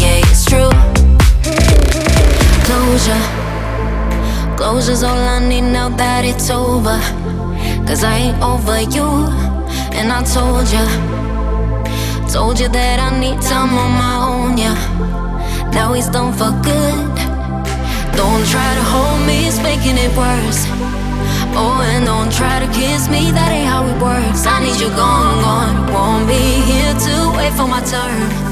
Yeah, it's true. Closure. Closure's all I need now that it's over. Cause I ain't over you. And I told ya. Told you that I need time on my own, yeah. Now it's done for good. Don't try to hold me, it's making it worse. Oh, and don't try to kiss me, that ain't how it works. I need you gone, gone. Won't be here to wait for my turn.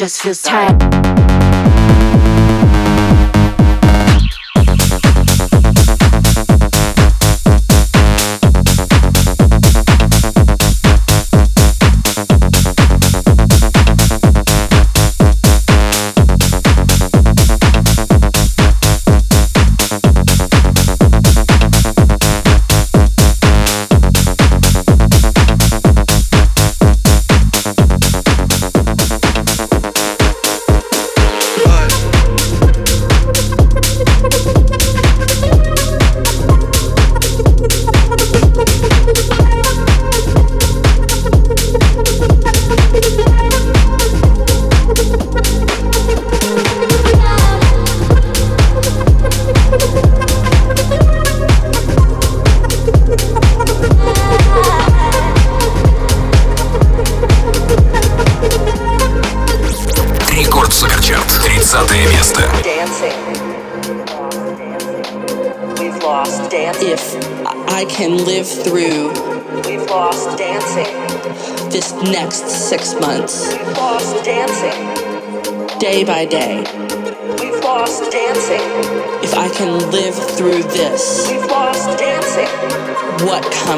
just feels tight.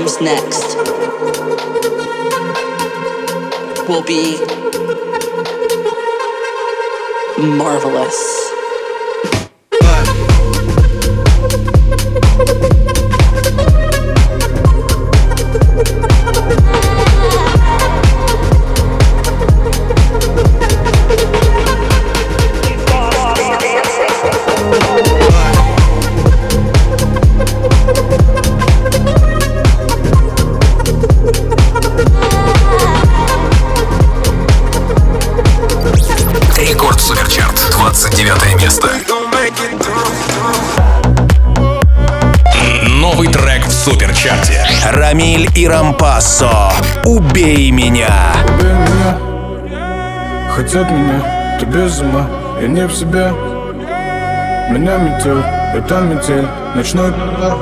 comes next will be marvelous. «Убей меня». Убей меня. Хотят меня, ты без ума, я не в себе. Меня метел, это метель, ночной удар.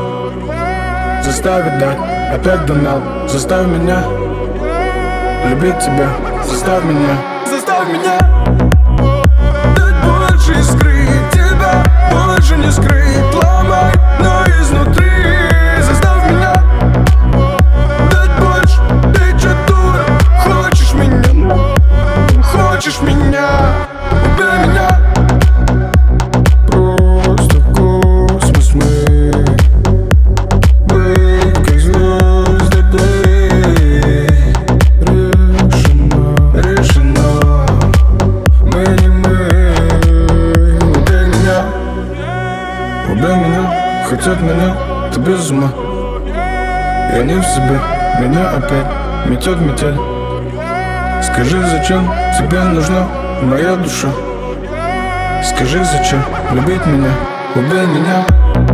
Заставит дать, опять донал, заставь меня Любить тебя, заставь меня Заставь меня моя душа Скажи, зачем любить меня, убей меня.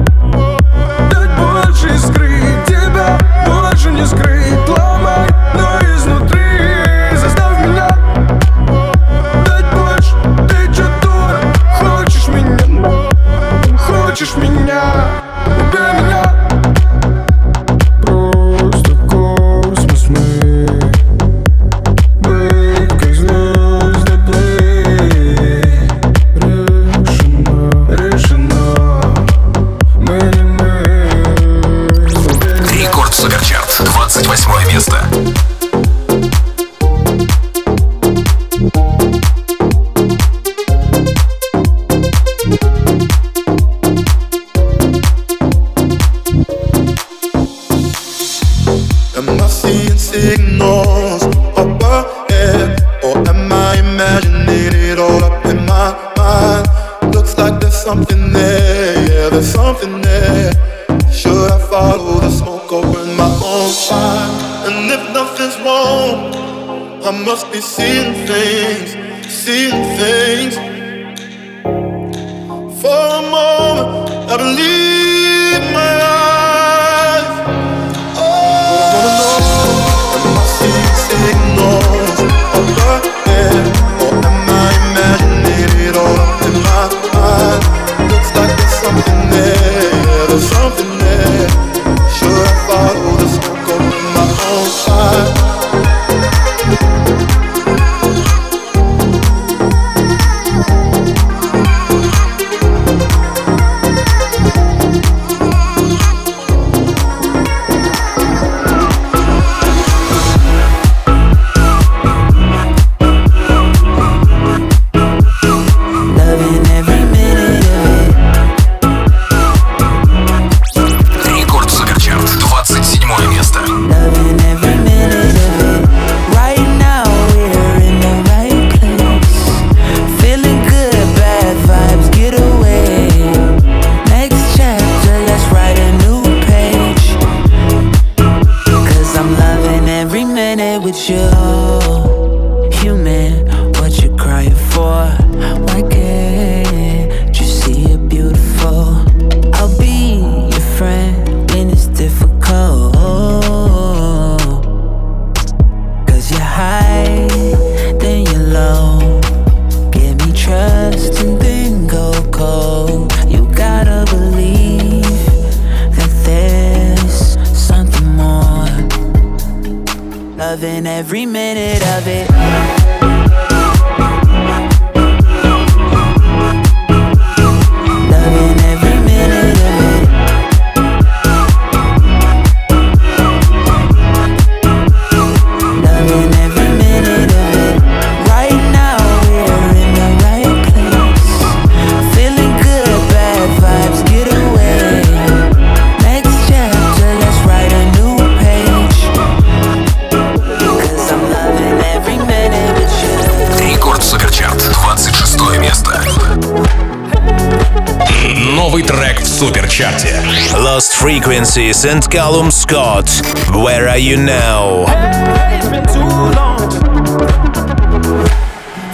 Frequencies and Calum Scott. Where are you now? Hey, it's been too long.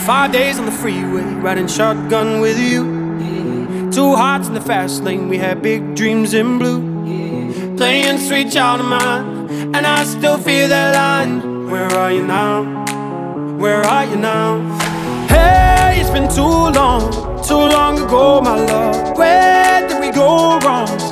Five days on the freeway, riding shotgun with you. Two hearts in the fast lane, we had big dreams in blue. Playing sweet child of mine, and I still feel that line. Where are you now? Where are you now? Hey, it's been too long, too long ago, my love. Where did we go wrong?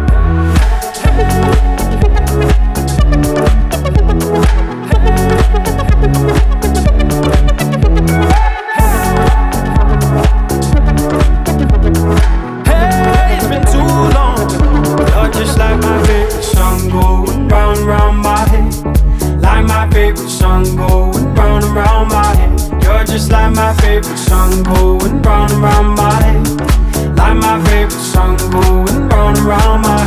Going round and round my. Like my favorite song going round and round my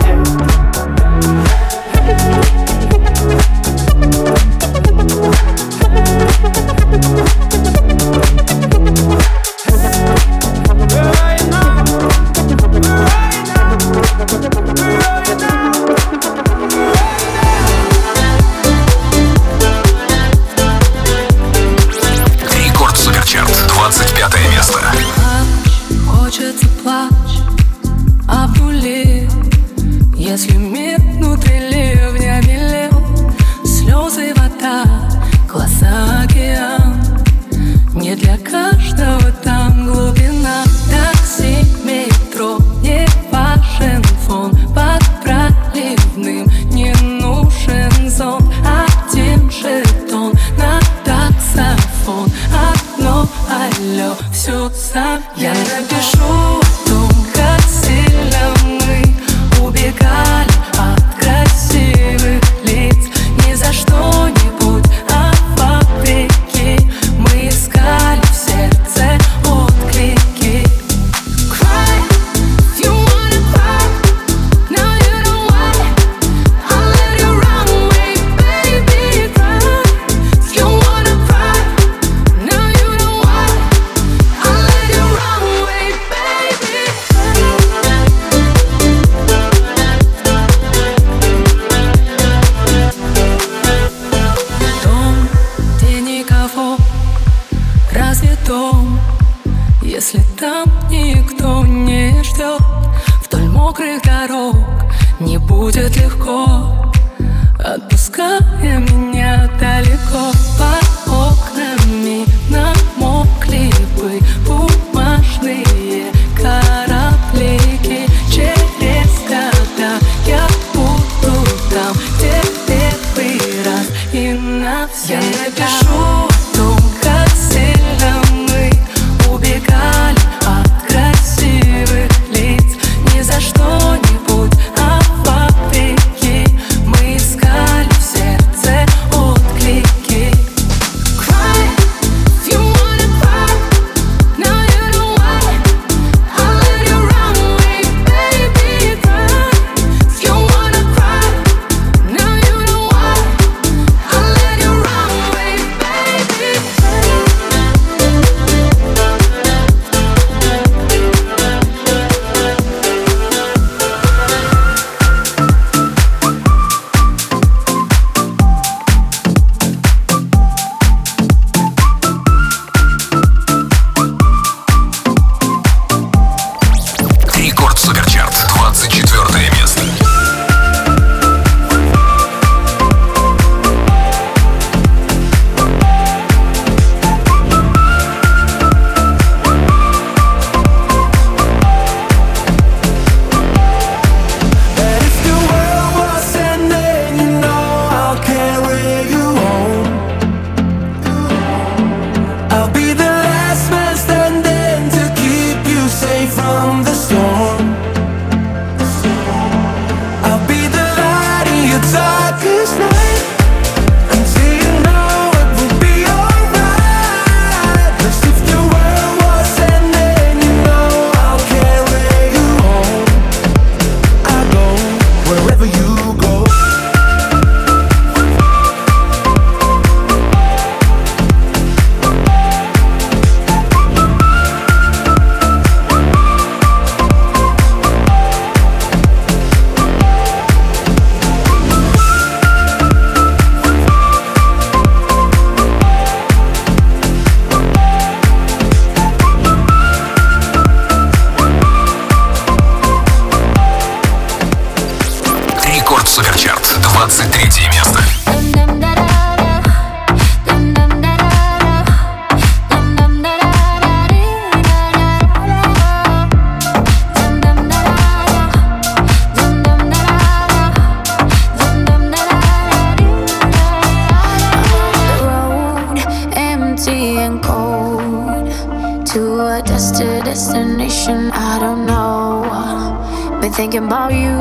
thinking about you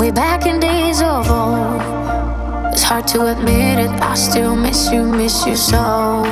way back in days of old. It's hard to admit it, I still miss you, miss you so.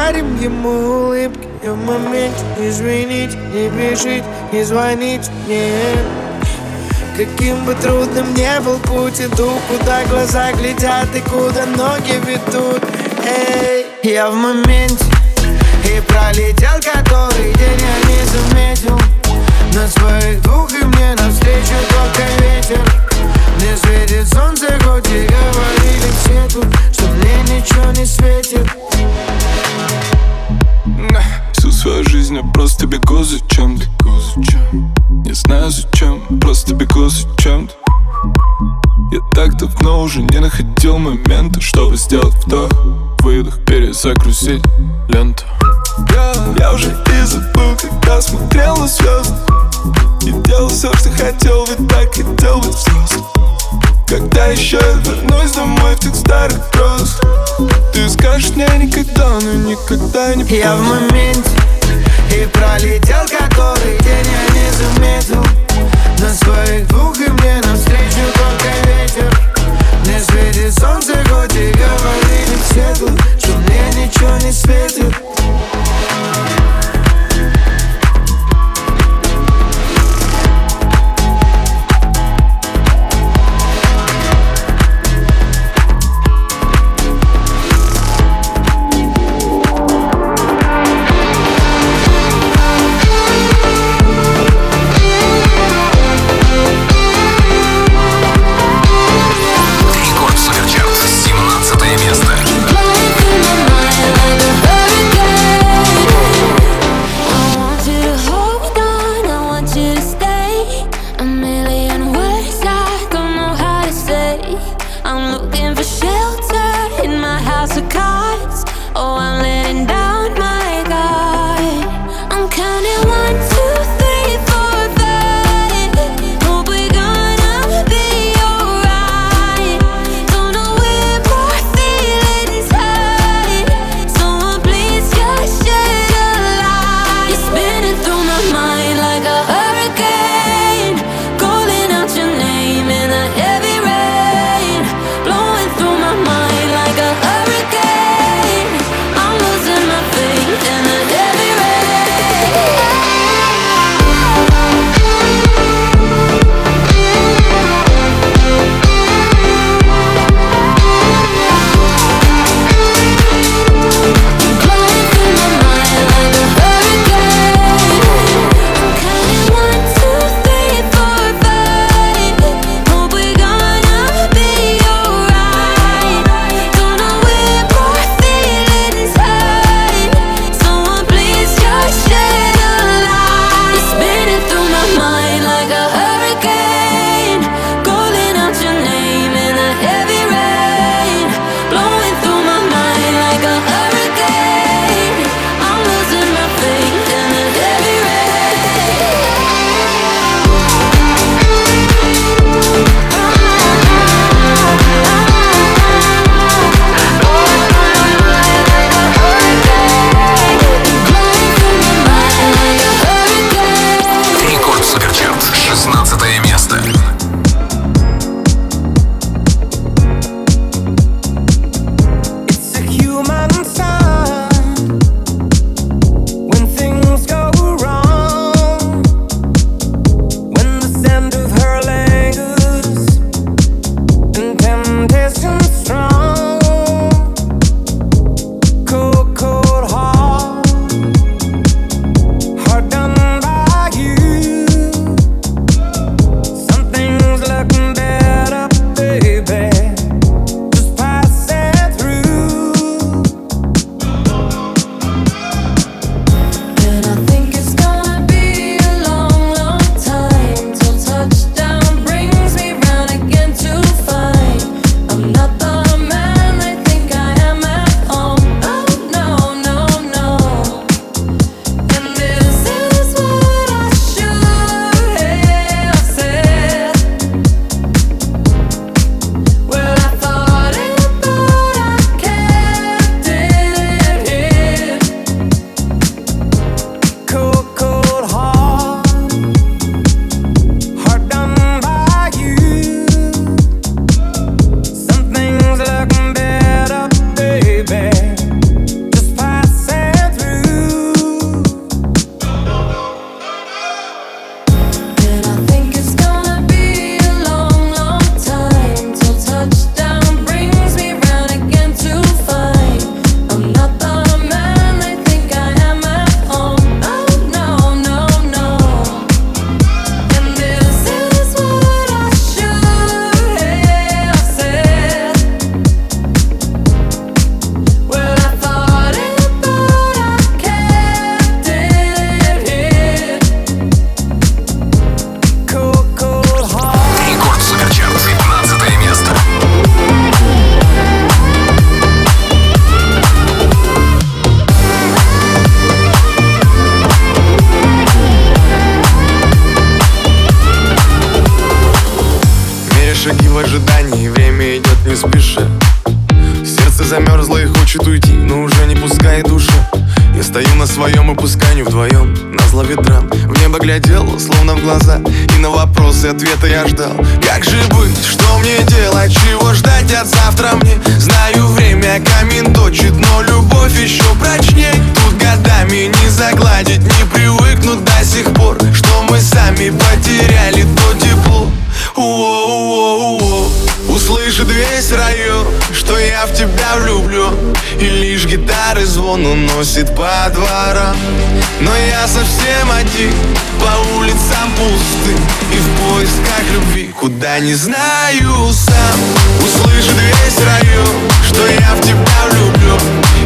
Подарим ему улыбки в моменте извините, не пишите, не звоните мне. Каким бы трудным не был путь Иду, куда глаза глядят И куда ноги ведут. Эй, я в моменте И пролетел который день я не заметил. На своих двух и мне навстречу только ветер. Мне светит солнце, хоть и говорили все тут Что мне ничего не светит Всю свою жизнь я просто бегу за чем-то. Не знаю зачем, просто бегу за чем-то. Я так давно уже не находил момента Чтобы сделать вдох, выдох, перезагрузить ленту. Я, я уже и забыл, когда смотрел на звезды. И делал все, что хотел, ведь так хотел быть взрослым Когда еще вернусь домой в тех старых гроз Ты скажешь мне никогда, но никогда не Я в поздно. моменте И пролетел который день я не заметил. На своих двух и мне навстречу только ветер. Не светит солнце, хоть и говорили все тут Что мне ничего не светит и пускай не вдвоем. На зло ветрам В небо глядел, словно в глаза. И на вопросы ответа я ждал. Как же быть, что мне делать, чего ждать от завтра мне? Знаю, время камин точит, но любовь еще прочней. Тут годами не загладить, не привыкнуть до сих пор Что мы сами потеряли то тепло Услышит весь район, что я в тебя влюблю. И лишь гитары звон уносит по дворам. Но я совсем один, по улицам пусты. И в поисках любви, куда не знаю сам. Услышит весь район, что я в тебя влюблю.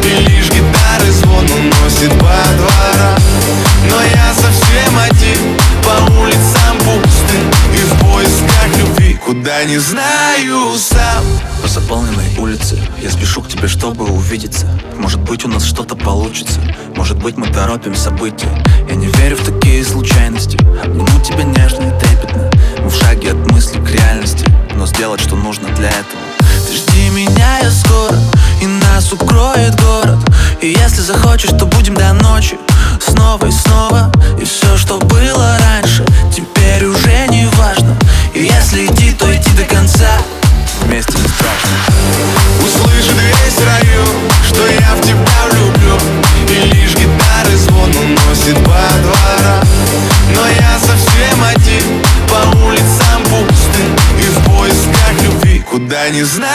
И лишь гитары звон уносит по дворам. Но я совсем один, по улицам пусты куда не знаю сам. По заполненной улице Я спешу к тебе, чтобы увидеться. Может быть у нас что-то получится. Может быть мы торопим события. Я не верю в такие случайности. Обниму тебя нежно и трепетно. Мы в шаге от мысли к реальности. Но сделать что нужно для этого. Ты жди меня, я скоро. И нас укроет город. И если захочешь, то будем до ночи. Снова и снова. И все, что было раньше. Теперь уже не важно И если идти, то идти до конца. Вместе не страшно Услышит весь район, что я в тебя влюблю. И лишь гитары звон уносит по дворам. Но я совсем один, по улицам пусты. И в поисках любви, куда не знаю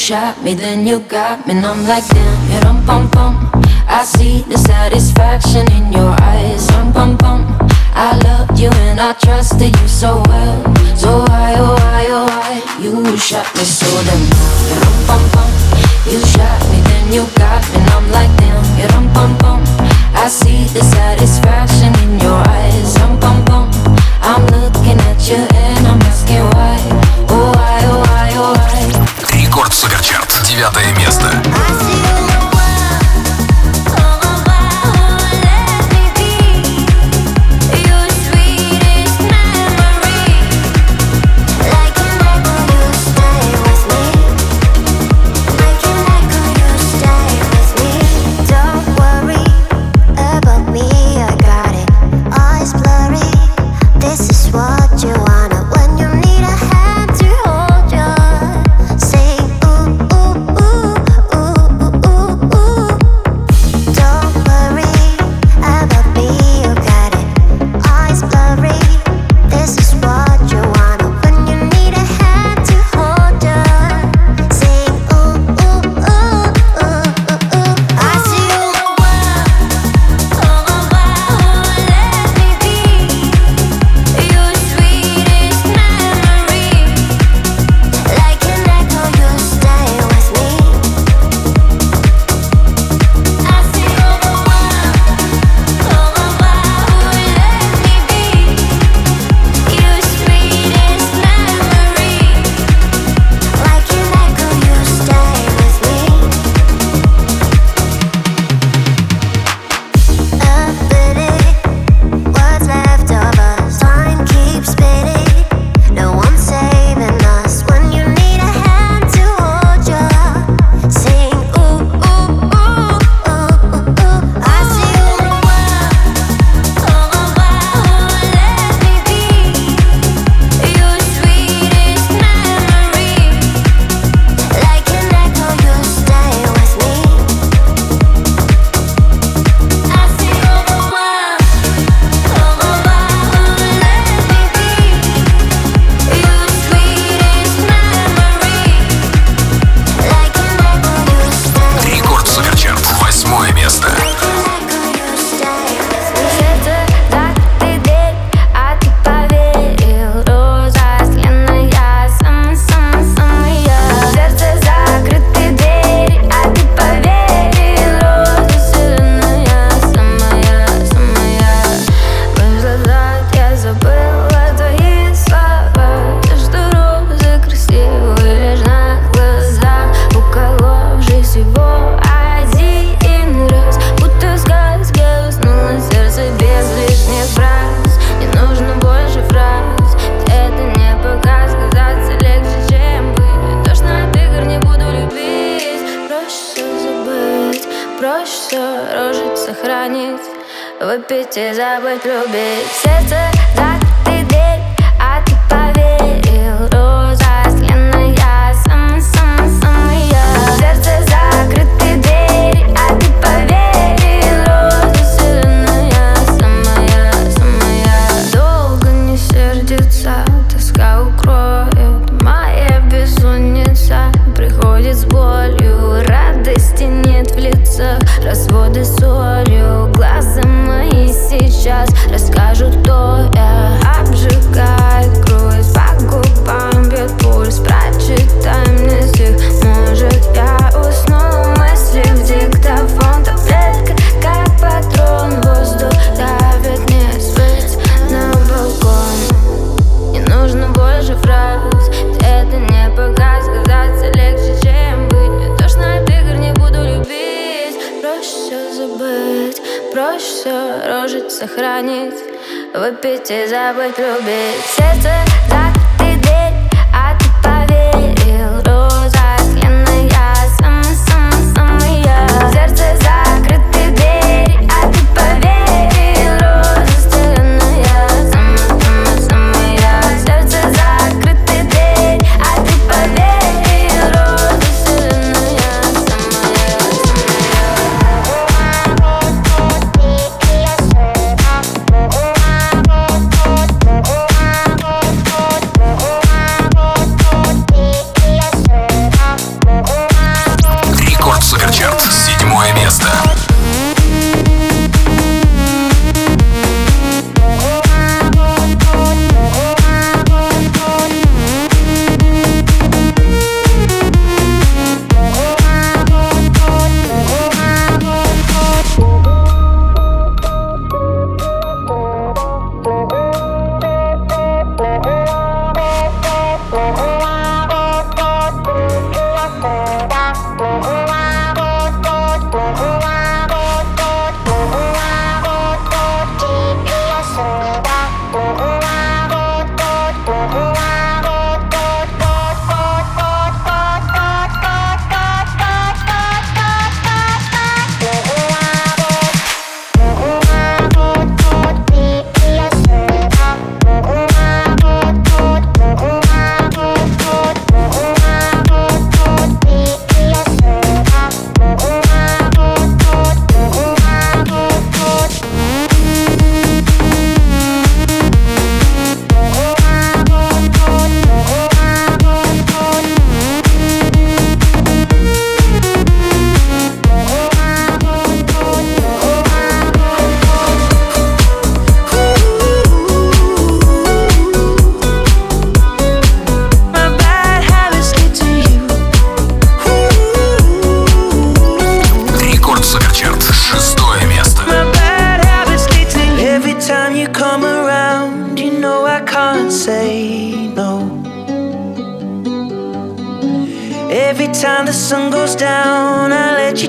Shot me, then you got me, and I'm like damn. You don't bum bum. I see the satisfaction in your eyes. Dum bum bum. I loved you and I trusted you so well. So why, oh why, oh why? You shot me so damn. You dum bum bum. You shot me, then you got me, and I'm like damn. You dum bum bum. I see the satisfaction in your eyes. Девятое место. with through, bitch.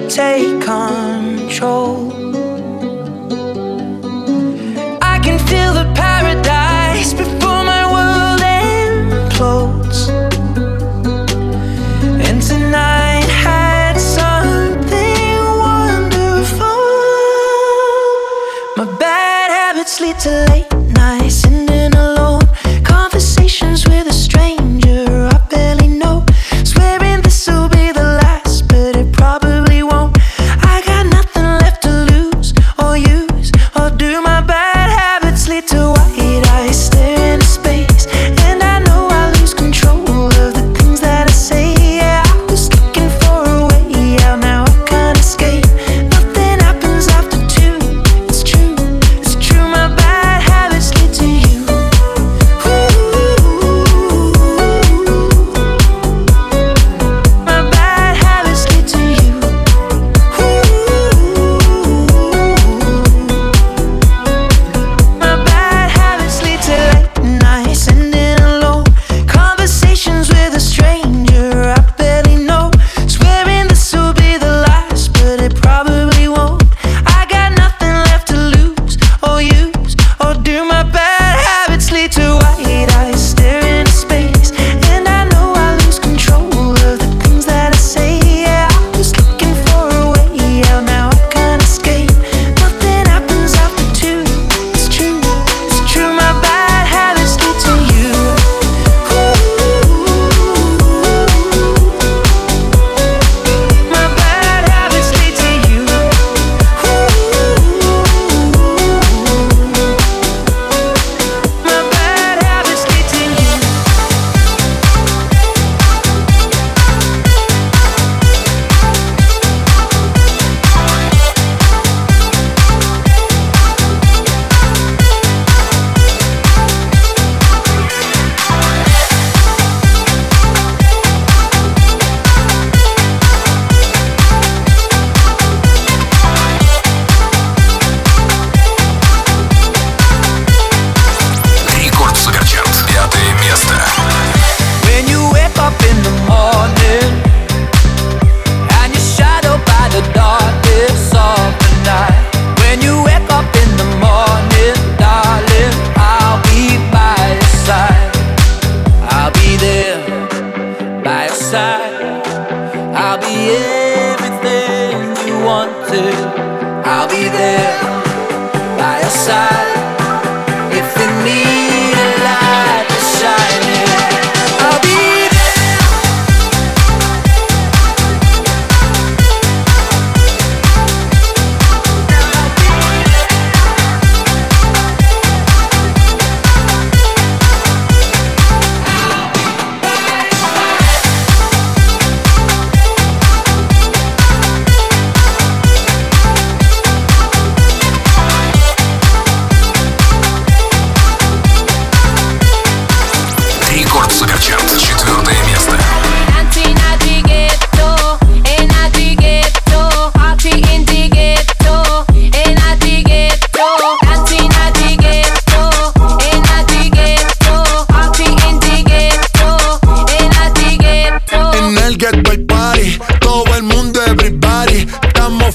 Take control.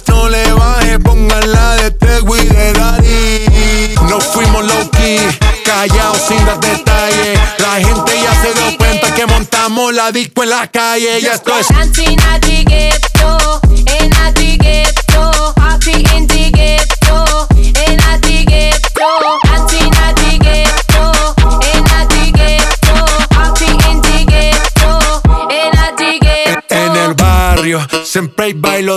No le baje, pónganla de Tego y de Daddy. Nos fuimos low key, callados sin dar detalles. La gente ya se dio cuenta que montamos la disco en la calle. Y esto es. siempre hay bailo